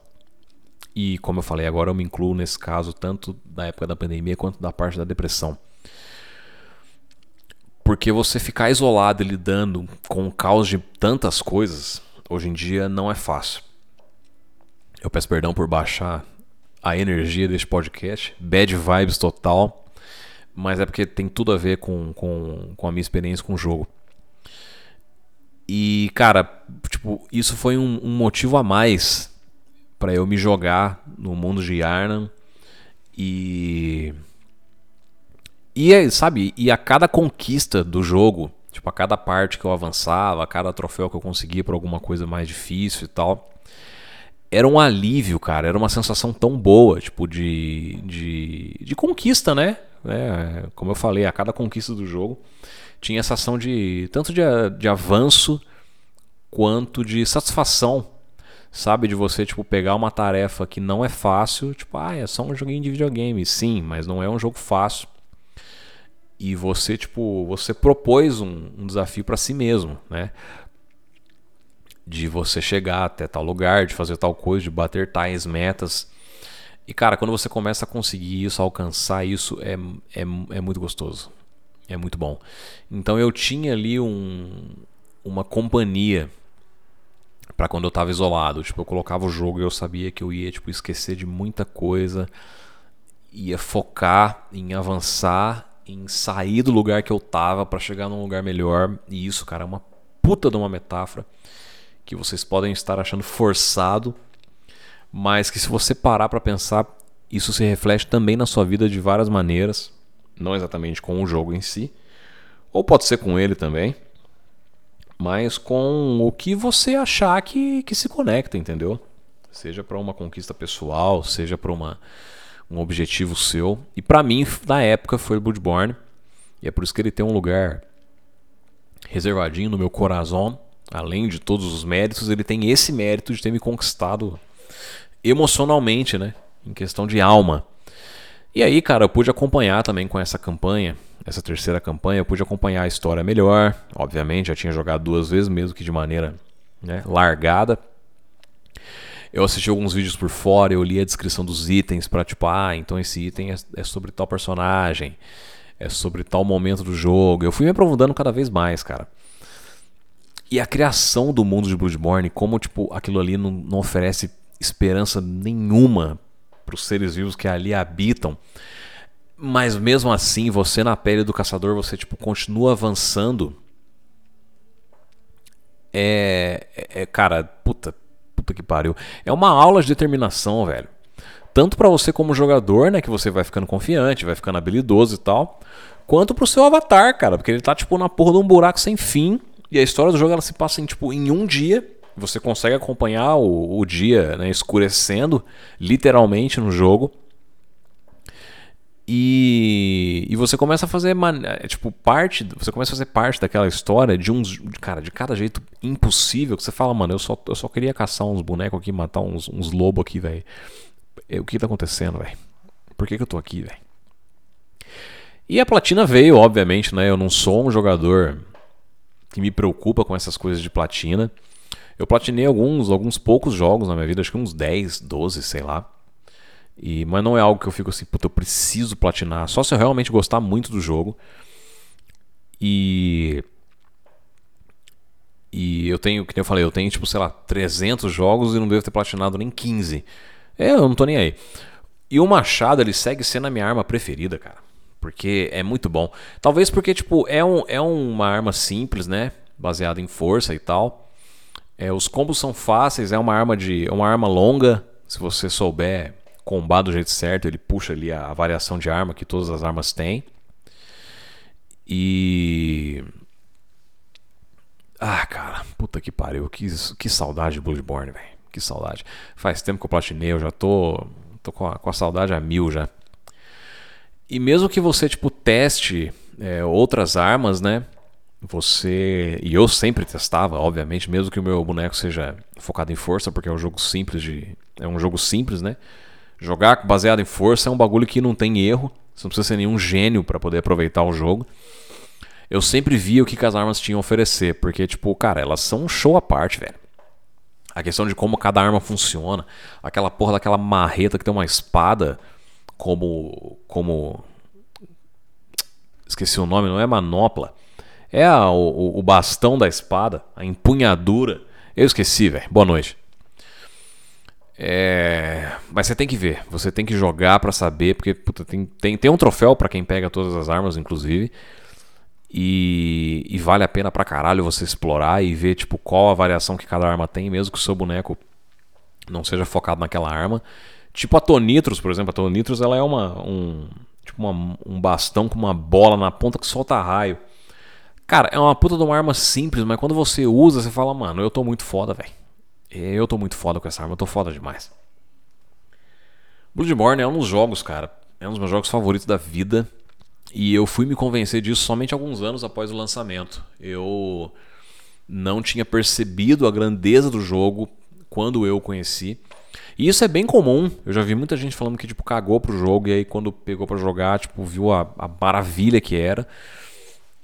E como eu falei, agora eu me incluo nesse caso tanto da época da pandemia quanto da parte da depressão. Porque você ficar isolado e lidando com o caos de tantas coisas, hoje em dia não é fácil. Eu peço perdão por baixar a energia deste podcast. Bad vibes total. Mas é porque tem tudo a ver com, com, com a minha experiência com o jogo. E, cara, tipo, isso foi um, um motivo a mais para eu me jogar no mundo de Yarnan. E. E, sabe, e a cada conquista do jogo, tipo, a cada parte que eu avançava, a cada troféu que eu conseguia por alguma coisa mais difícil e tal, era um alívio, cara. Era uma sensação tão boa, tipo, de, de, de conquista, né? É, como eu falei, a cada conquista do jogo tinha essa ação de tanto de, de avanço quanto de satisfação, sabe? De você, tipo, pegar uma tarefa que não é fácil, tipo, ah, é só um joguinho de videogame. Sim, mas não é um jogo fácil. E você, tipo, você propôs um, um desafio para si mesmo, né? de você chegar até tal lugar, de fazer tal coisa, de bater tais metas. E cara, quando você começa a conseguir isso, a alcançar isso, é, é, é muito gostoso. É muito bom. Então eu tinha ali um, uma companhia para quando eu estava isolado. Tipo, eu colocava o jogo e eu sabia que eu ia tipo, esquecer de muita coisa, ia focar em avançar, em sair do lugar que eu tava para chegar num lugar melhor. E isso, cara, é uma puta de uma metáfora que vocês podem estar achando forçado, mas que se você parar para pensar, isso se reflete também na sua vida de várias maneiras, não exatamente com o jogo em si, ou pode ser com ele também, mas com o que você achar que, que se conecta, entendeu? Seja para uma conquista pessoal, seja para uma um objetivo seu. E para mim, na época, foi o Bloodborne. E é por isso que ele tem um lugar reservadinho no meu coração além de todos os méritos, ele tem esse mérito de ter me conquistado emocionalmente, né? Em questão de alma. E aí, cara, eu pude acompanhar também com essa campanha, essa terceira campanha, eu pude acompanhar a história melhor. Obviamente, já tinha jogado duas vezes, mesmo que de maneira né, largada. Eu assisti alguns vídeos por fora, eu li a descrição dos itens para tipo, ah, então esse item é, é sobre tal personagem, é sobre tal momento do jogo. Eu fui me aprofundando cada vez mais, cara. E a criação do mundo de Bloodborne, como tipo aquilo ali não, não oferece esperança nenhuma para os seres vivos que ali habitam. Mas mesmo assim, você na pele do caçador, você tipo continua avançando. É, é, é cara, puta, puta que pariu. É uma aula de determinação, velho. Tanto para você como jogador, né, que você vai ficando confiante, vai ficando habilidoso e tal, quanto pro seu avatar, cara, porque ele tá tipo na porra de um buraco sem fim e a história do jogo ela se passa em, tipo, em um dia. Você consegue acompanhar o, o dia né, escurecendo, literalmente, no jogo. E, e você começa a fazer é, tipo parte, você começa a fazer parte daquela história de uns, cara, de cada jeito impossível que você fala, mano, eu só, eu só queria caçar uns bonecos aqui, matar uns, uns lobos aqui, velho. O que tá acontecendo, velho? Por que, que eu tô aqui, velho? E a platina veio, obviamente, né? Eu não sou um jogador que me preocupa com essas coisas de platina. Eu platinei alguns, alguns poucos jogos na minha vida, acho que uns 10, 12, sei lá. E, mas não é algo que eu fico assim, puta, eu preciso platinar. Só se eu realmente gostar muito do jogo. E. E eu tenho, que eu falei, eu tenho tipo, sei lá, 300 jogos e não devo ter platinado nem 15. É, eu não tô nem aí. E o machado, ele segue sendo a minha arma preferida, cara porque é muito bom. Talvez porque, tipo, é, um, é uma arma simples, né? Baseada em força e tal. É, os combos são fáceis, é uma arma de. É uma arma longa. Se você souber combar do jeito certo, ele puxa ali a variação de arma que todas as armas têm. E. Ah, cara, puta que pariu, que, que saudade de Bloodborne, velho. Que saudade. Faz tempo que eu platinei, eu já tô, tô com, a, com a saudade a mil já. E mesmo que você, tipo, teste é, outras armas, né? Você. E eu sempre testava, obviamente, mesmo que o meu boneco seja focado em força, porque é um jogo simples de. É um jogo simples, né? Jogar baseado em força é um bagulho que não tem erro. Você não precisa ser nenhum gênio para poder aproveitar o jogo. Eu sempre via o que, que as armas tinham a oferecer, porque, tipo, cara, elas são um show à parte, velho. A questão de como cada arma funciona, aquela porra daquela marreta que tem uma espada como. como. Esqueci o nome, não é manopla. É a, o, o bastão da espada, a empunhadura. Eu esqueci, velho. Boa noite. É... Mas você tem que ver, você tem que jogar para saber, porque puta, tem, tem, tem um troféu para quem pega todas as armas, inclusive. E, e, vale a pena pra caralho você explorar e ver tipo qual a variação que cada arma tem, mesmo que o seu boneco não seja focado naquela arma. Tipo a Tonitros, por exemplo, a Tonitros ela é uma, um, tipo uma, um bastão com uma bola na ponta que solta raio. Cara, é uma puta de uma arma simples, mas quando você usa, você fala, mano, eu tô muito foda, velho. Eu tô muito foda com essa arma, eu tô foda demais. Bloodborne é um dos jogos, cara. É um dos meus jogos favoritos da vida. E eu fui me convencer disso somente alguns anos após o lançamento. Eu não tinha percebido a grandeza do jogo quando eu conheci. E isso é bem comum. Eu já vi muita gente falando que tipo cagou pro jogo e aí quando pegou para jogar, tipo, viu a, a maravilha que era.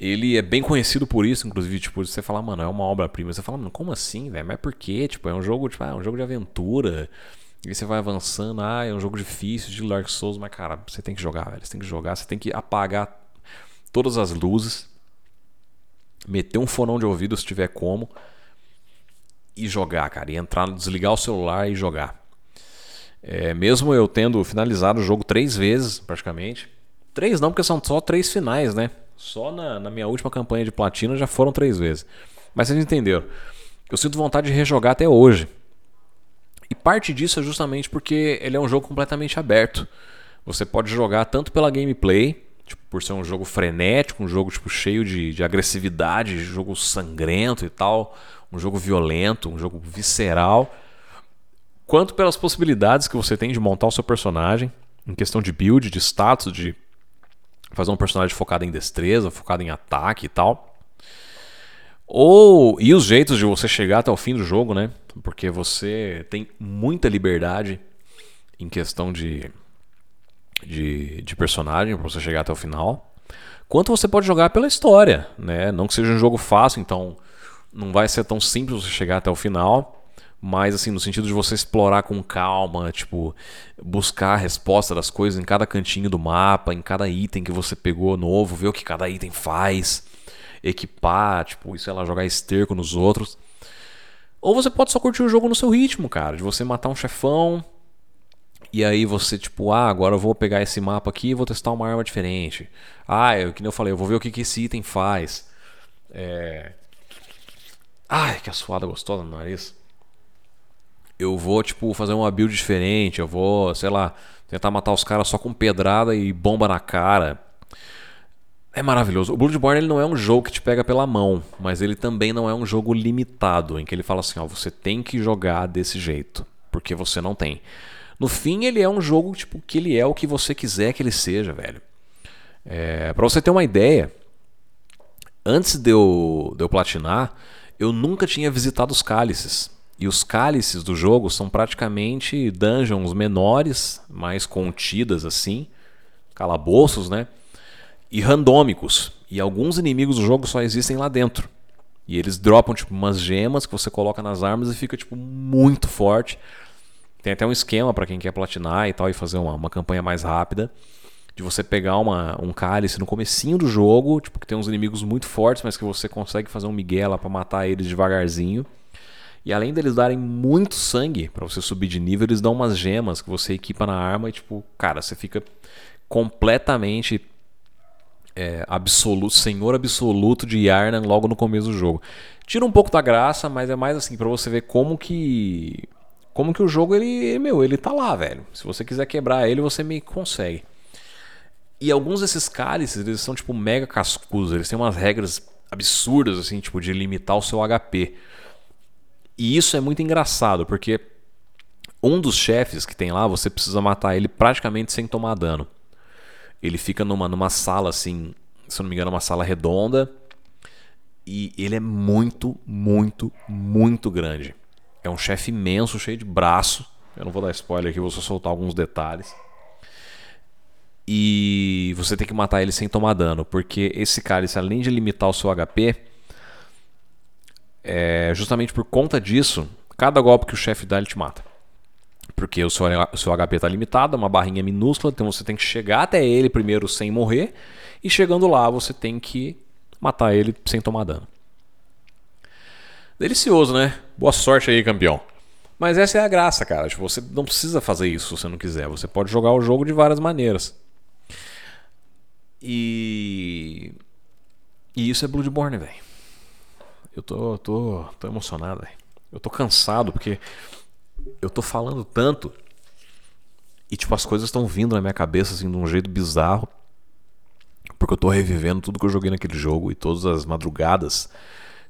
Ele é bem conhecido por isso, inclusive, tipo, você fala, mano, é uma obra-prima. Você fala, mano, como assim, velho? Mas por quê? Tipo, é um jogo, tipo, ah, é um jogo de aventura. E você vai avançando, ah, é um jogo difícil de Dark Souls, mas cara, você tem que jogar, velho. Você tem que jogar, você tem que apagar todas as luzes, meter um fonão de ouvido se tiver como e jogar, cara, e entrar, desligar o celular e jogar. É, mesmo eu tendo finalizado o jogo três vezes, praticamente. Três não, porque são só três finais, né? Só na, na minha última campanha de platina já foram três vezes. Mas vocês entenderam. Eu sinto vontade de rejogar até hoje. E parte disso é justamente porque ele é um jogo completamente aberto. Você pode jogar tanto pela gameplay, tipo, por ser um jogo frenético, um jogo tipo, cheio de, de agressividade, jogo sangrento e tal, um jogo violento, um jogo visceral, quanto pelas possibilidades que você tem de montar o seu personagem, em questão de build, de status, de fazer um personagem focado em destreza, focado em ataque e tal. Ou e os jeitos de você chegar até o fim do jogo, né? Porque você tem muita liberdade em questão de de, de personagem para você chegar até o final. Quanto você pode jogar pela história, né? Não que seja um jogo fácil, então não vai ser tão simples você chegar até o final mas assim, no sentido de você explorar com calma, tipo, buscar a resposta das coisas em cada cantinho do mapa, em cada item que você pegou novo, ver o que cada item faz, equipar, tipo, sei lá, jogar esterco nos outros. Ou você pode só curtir o jogo no seu ritmo, cara, de você matar um chefão e aí você, tipo, ah, agora eu vou pegar esse mapa aqui e vou testar uma arma diferente. Ah, eu, que nem eu falei, eu vou ver o que, que esse item faz. É... Ai, que suada gostosa no nariz eu vou, tipo, fazer uma build diferente, eu vou, sei lá, tentar matar os caras só com pedrada e bomba na cara. É maravilhoso. O Bloodborne ele não é um jogo que te pega pela mão, mas ele também não é um jogo limitado, em que ele fala assim, ó, você tem que jogar desse jeito, porque você não tem. No fim, ele é um jogo tipo que ele é o que você quiser que ele seja, velho. É, para você ter uma ideia, antes de eu, de eu platinar, eu nunca tinha visitado os cálices. E os cálices do jogo são praticamente dungeons menores, mais contidas assim, calabouços, né? E randômicos. E alguns inimigos do jogo só existem lá dentro. E eles dropam tipo umas gemas que você coloca nas armas e fica tipo muito forte. Tem até um esquema para quem quer platinar e tal e fazer uma, uma campanha mais rápida de você pegar uma, um cálice no comecinho do jogo, tipo que tem uns inimigos muito fortes, mas que você consegue fazer um miguel lá para matar eles devagarzinho. E além deles darem muito sangue para você subir de nível, eles dão umas gemas que você equipa na arma e, tipo, cara, você fica completamente é, absoluto, senhor absoluto de Yarnan logo no começo do jogo. Tira um pouco da graça, mas é mais assim para você ver como que como que o jogo, ele, meu, ele tá lá, velho. Se você quiser quebrar ele, você me consegue. E alguns desses cálices, eles são tipo mega cascudos, eles têm umas regras absurdas, assim, tipo, de limitar o seu HP. E isso é muito engraçado, porque um dos chefes que tem lá, você precisa matar ele praticamente sem tomar dano. Ele fica numa, numa sala assim, se não me engano, uma sala redonda. E ele é muito, muito, muito grande. É um chefe imenso, cheio de braço. Eu não vou dar spoiler aqui, vou só soltar alguns detalhes. E você tem que matar ele sem tomar dano, porque esse cálice, além de limitar o seu HP, é, justamente por conta disso, cada golpe que o chefe dá, ele te mata. Porque o seu, o seu HP está limitado, é uma barrinha minúscula, então você tem que chegar até ele primeiro sem morrer. E chegando lá, você tem que matar ele sem tomar dano. Delicioso, né? Boa sorte aí, campeão. Mas essa é a graça, cara. Tipo, você não precisa fazer isso se você não quiser. Você pode jogar o jogo de várias maneiras. E. E isso é Bloodborne, velho. Eu tô, tô, tô emocionado. Eu tô cansado porque eu tô falando tanto e tipo as coisas estão vindo na minha cabeça assim de um jeito bizarro. Porque eu tô revivendo tudo que eu joguei naquele jogo e todas as madrugadas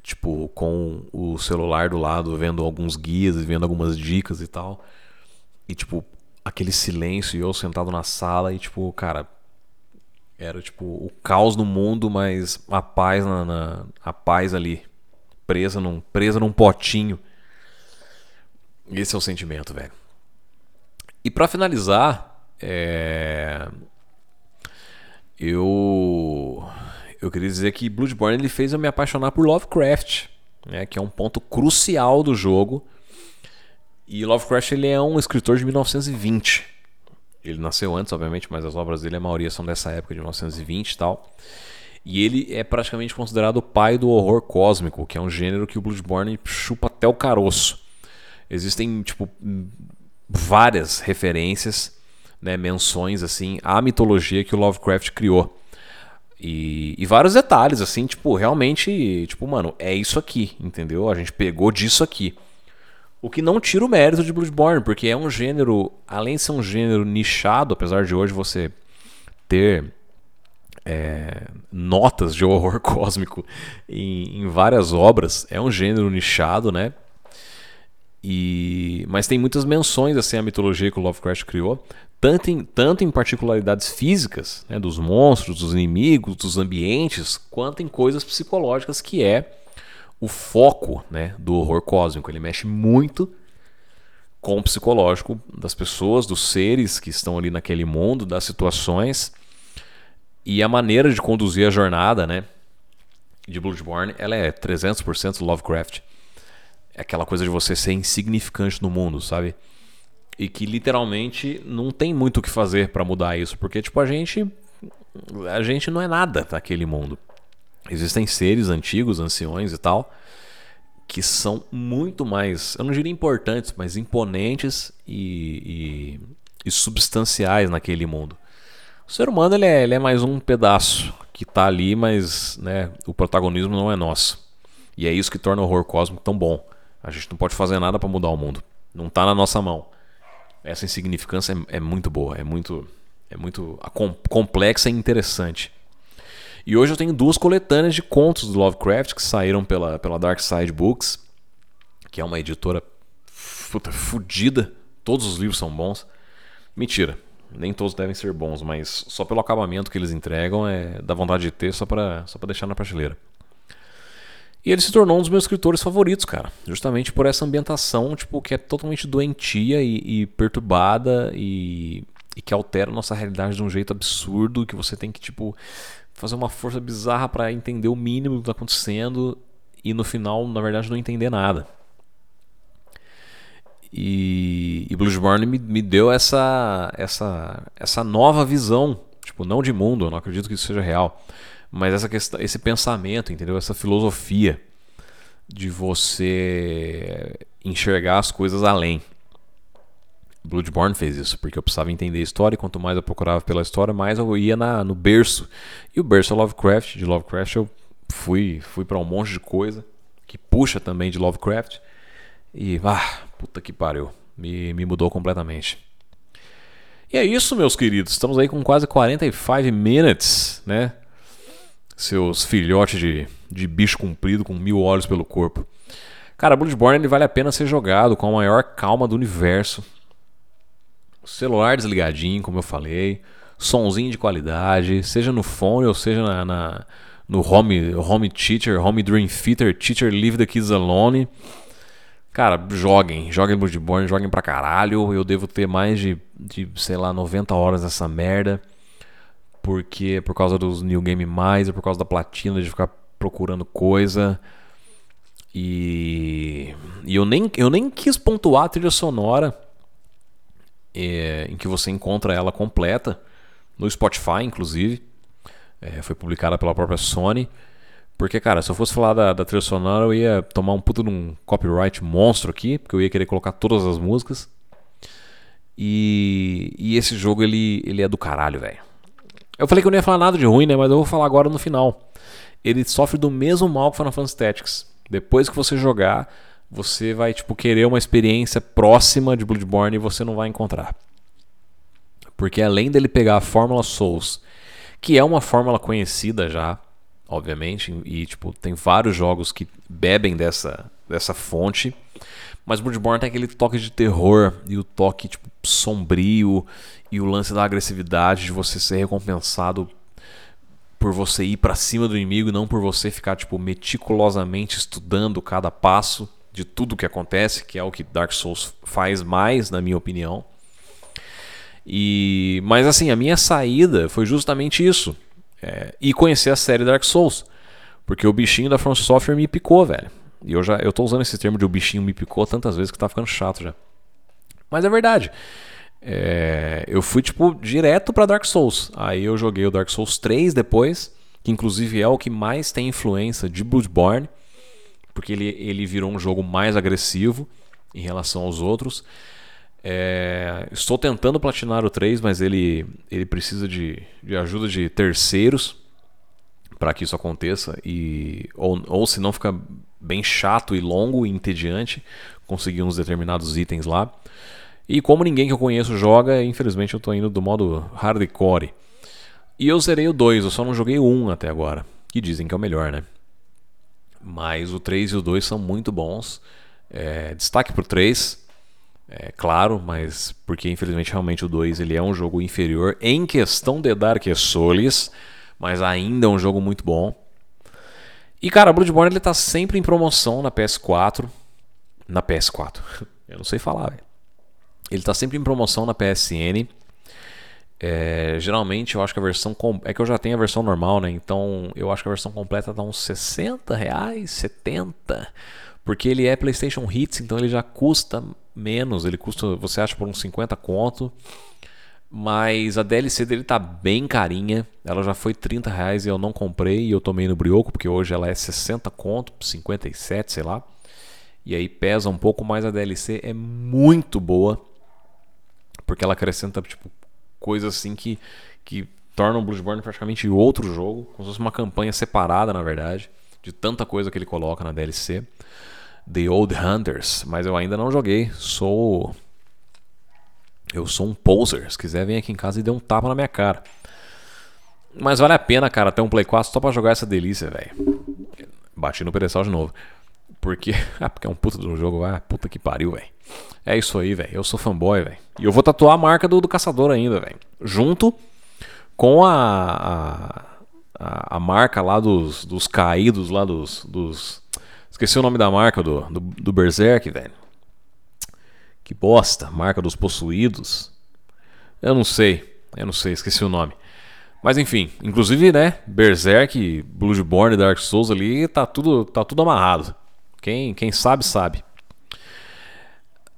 tipo, com o celular do lado, vendo alguns guias, vendo algumas dicas e tal. E, tipo, aquele silêncio e eu sentado na sala e, tipo, cara, era, tipo, o caos no mundo, mas a paz, na, na a paz ali, presa num, presa num potinho. Esse é o sentimento, velho. E para finalizar, é... eu eu queria dizer que Bloodborne ele fez eu me apaixonar por Lovecraft, né, que é um ponto crucial do jogo. E Lovecraft ele é um escritor de 1920. Ele nasceu antes, obviamente, mas as obras dele, a maioria são dessa época de 1920 e tal. E ele é praticamente considerado o pai do horror cósmico, que é um gênero que o Bloodborne chupa até o caroço. Existem, tipo, várias referências, né, menções assim à mitologia que o Lovecraft criou. E, e, vários detalhes, assim, tipo, realmente, tipo, mano, é isso aqui, entendeu? A gente pegou disso aqui. O que não tira o mérito de Bloodborne, porque é um gênero, além de ser um gênero nichado, apesar de hoje você ter é, notas de horror cósmico em, em, várias obras, é um gênero nichado, né? E, mas tem muitas menções assim à mitologia que o Lovecraft criou tanto em, tanto em particularidades físicas, né, dos monstros, dos inimigos, dos ambientes, quanto em coisas psicológicas, que é o foco né, do horror cósmico. Ele mexe muito com o psicológico das pessoas, dos seres que estão ali naquele mundo, das situações. E a maneira de conduzir a jornada né, de Bloodborne ela é 300% Lovecraft. É aquela coisa de você ser insignificante no mundo, sabe? e que literalmente não tem muito o que fazer para mudar isso, porque tipo a gente a gente não é nada naquele mundo. Existem seres antigos, anciões e tal, que são muito mais, eu não diria importantes, mas imponentes e, e, e substanciais naquele mundo. O ser humano ele é, ele é mais um pedaço que está ali, mas né, o protagonismo não é nosso. E é isso que torna o horror cósmico tão bom. A gente não pode fazer nada para mudar o mundo. Não está na nossa mão essa insignificância é, é muito boa, é muito, é muito com, complexa e interessante. E hoje eu tenho duas coletâneas de contos do Lovecraft que saíram pela, pela Dark Side Books, que é uma editora fudida. Todos os livros são bons. Mentira, nem todos devem ser bons, mas só pelo acabamento que eles entregam é dá vontade de ter só para só pra deixar na prateleira. E ele se tornou um dos meus escritores favoritos, cara. Justamente por essa ambientação, tipo, que é totalmente doentia e, e perturbada e, e, que altera a nossa realidade de um jeito absurdo, que você tem que, tipo, fazer uma força bizarra para entender o mínimo do que tá acontecendo e no final, na verdade, não entender nada. E, e me, me deu essa, essa, essa nova visão, tipo, não de mundo, eu não acredito que isso seja real, mas essa questão, esse pensamento, entendeu? Essa filosofia de você enxergar as coisas além. Bloodborne fez isso, porque eu precisava entender a história, e quanto mais eu procurava pela história, mais eu ia na, no berço. E o berço é Lovecraft, de Lovecraft eu fui, fui para um monte de coisa, que puxa também de Lovecraft. E, ah, puta que pariu. Me, me mudou completamente. E é isso, meus queridos. Estamos aí com quase 45 minutes, né? Seus filhotes de, de bicho comprido com mil olhos pelo corpo. Cara, Bloodborne ele vale a pena ser jogado com a maior calma do universo. celular desligadinho, como eu falei. Sonzinho de qualidade, seja no fone ou seja na, na no home, home Teacher, Home Dream Theater, Teacher Leave the Kids Alone. Cara, joguem, joguem Bloodborne, joguem pra caralho. Eu devo ter mais de, de, sei lá, 90 horas nessa merda. Porque por causa dos New Game Mais, por causa da platina, de ficar procurando coisa. E, e eu, nem, eu nem quis pontuar a trilha sonora é, em que você encontra ela completa, no Spotify, inclusive. É, foi publicada pela própria Sony. Porque, cara, se eu fosse falar da, da trilha sonora, eu ia tomar um puto num copyright monstro aqui, porque eu ia querer colocar todas as músicas. E, e esse jogo, ele, ele é do caralho, velho. Eu falei que eu não ia falar nada de ruim, né? Mas eu vou falar agora no final. Ele sofre do mesmo mal que Final Fantasy Tactics. Depois que você jogar, você vai tipo querer uma experiência próxima de Bloodborne e você não vai encontrar. Porque além dele pegar a fórmula Souls, que é uma fórmula conhecida já, obviamente, e tipo tem vários jogos que bebem dessa dessa fonte, mas Bloodborne tem aquele toque de terror e o toque tipo sombrio e o lance da agressividade de você ser recompensado por você ir para cima do inimigo e não por você ficar tipo meticulosamente estudando cada passo de tudo que acontece, que é o que Dark Souls faz mais, na minha opinião. E mas assim, a minha saída foi justamente isso. É, e conhecer a série Dark Souls. Porque o bichinho da From Software me picou, velho. E eu já eu tô usando esse termo de o bichinho me picou tantas vezes que tá ficando chato já. Mas é verdade. É, eu fui tipo direto para Dark Souls. Aí eu joguei o Dark Souls 3 depois, que inclusive é o que mais tem influência de Bloodborne, porque ele, ele virou um jogo mais agressivo em relação aos outros. É, estou tentando platinar o 3, mas ele, ele precisa de, de ajuda de terceiros para que isso aconteça. E, ou, ou se não fica bem chato e longo e entediante conseguir uns determinados itens lá. E como ninguém que eu conheço joga, infelizmente eu tô indo do modo hardcore. E eu zerei o 2, eu só não joguei o 1 até agora. Que dizem que é o melhor, né? Mas o 3 e o 2 são muito bons. É, destaque pro 3, é claro, mas porque infelizmente realmente o 2 ele é um jogo inferior em questão de Dark Souls, mas ainda é um jogo muito bom. E cara, Bloodborne ele tá sempre em promoção na PS4. Na PS4. Eu não sei falar. Ele está sempre em promoção na PSN. É, geralmente eu acho que a versão. É que eu já tenho a versão normal, né? Então eu acho que a versão completa dá uns 60 reais, 70. Porque ele é PlayStation Hits, então ele já custa menos. Ele custa, você acha, por uns 50 conto. Mas a DLC dele tá bem carinha. Ela já foi 30 reais e eu não comprei. E eu tomei no brioco, porque hoje ela é 60 conto, 57, sei lá. E aí pesa um pouco mais a DLC. É muito boa porque ela acrescenta tipo coisas assim que que tornam o Bloodborne praticamente outro jogo, como se fosse uma campanha separada, na verdade, de tanta coisa que ele coloca na DLC. The Old Hunters, mas eu ainda não joguei. Sou eu sou um poser. Se quiser, vem aqui em casa e dê um tapa na minha cara. Mas vale a pena, cara, ter um Play 4 só pra jogar essa delícia, velho. Bati no pedestal de novo. Porque. Ah, porque é um puta do jogo, vai. Puta que pariu, velho. É isso aí, velho. Eu sou fanboy, velho. E eu vou tatuar a marca do, do caçador ainda, velho. Junto com a, a, a, marca lá dos, dos caídos, lá dos, dos. Esqueci o nome da marca do, do, do Berserk, velho. Que bosta. Marca dos possuídos. Eu não sei. Eu não sei, esqueci o nome. Mas enfim, inclusive, né, Berserk, Bloodborne, Dark Souls ali, tá tudo, tá tudo amarrado. Quem, quem sabe, sabe.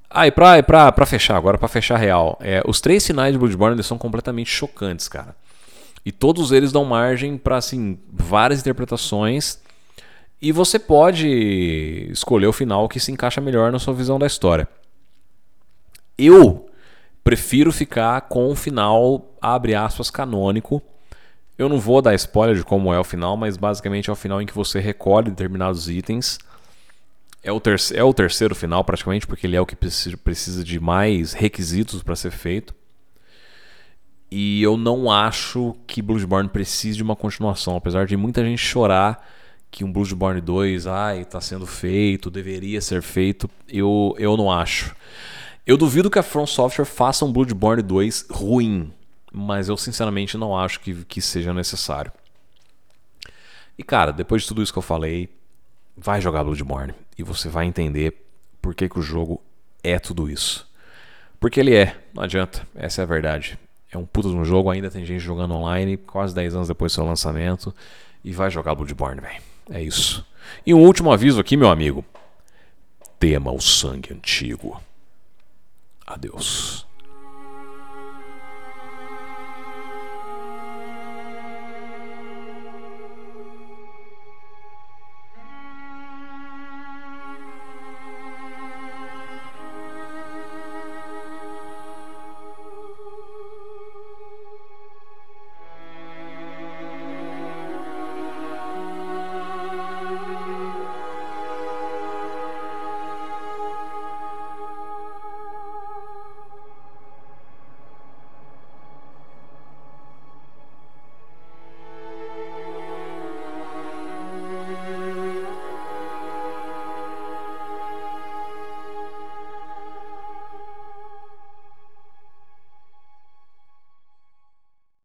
Ah, e pra, pra, pra fechar agora, pra fechar real, é, os três finais de Bloodborne eles são completamente chocantes, cara. E todos eles dão margem para assim, várias interpretações. E você pode escolher o final que se encaixa melhor na sua visão da história. Eu prefiro ficar com o final, abre aspas, canônico. Eu não vou dar spoiler de como é o final, mas basicamente é o final em que você recolhe determinados itens é o, é o terceiro final, praticamente, porque ele é o que precisa de mais requisitos para ser feito. E eu não acho que Bloodborne precise de uma continuação, apesar de muita gente chorar que um Bloodborne 2, ai, tá sendo feito, deveria ser feito. Eu, eu não acho. Eu duvido que a From Software faça um Bloodborne 2 ruim, mas eu sinceramente não acho que, que seja necessário. E cara, depois de tudo isso que eu falei, vai jogar Bloodborne e você vai entender por que, que o jogo é tudo isso. Porque ele é, não adianta, essa é a verdade. É um puta de um jogo, ainda tem gente jogando online, quase 10 anos depois do seu lançamento, e vai jogar Bloodborne, velho. É isso. E um último aviso aqui, meu amigo. Tema o sangue antigo. Adeus.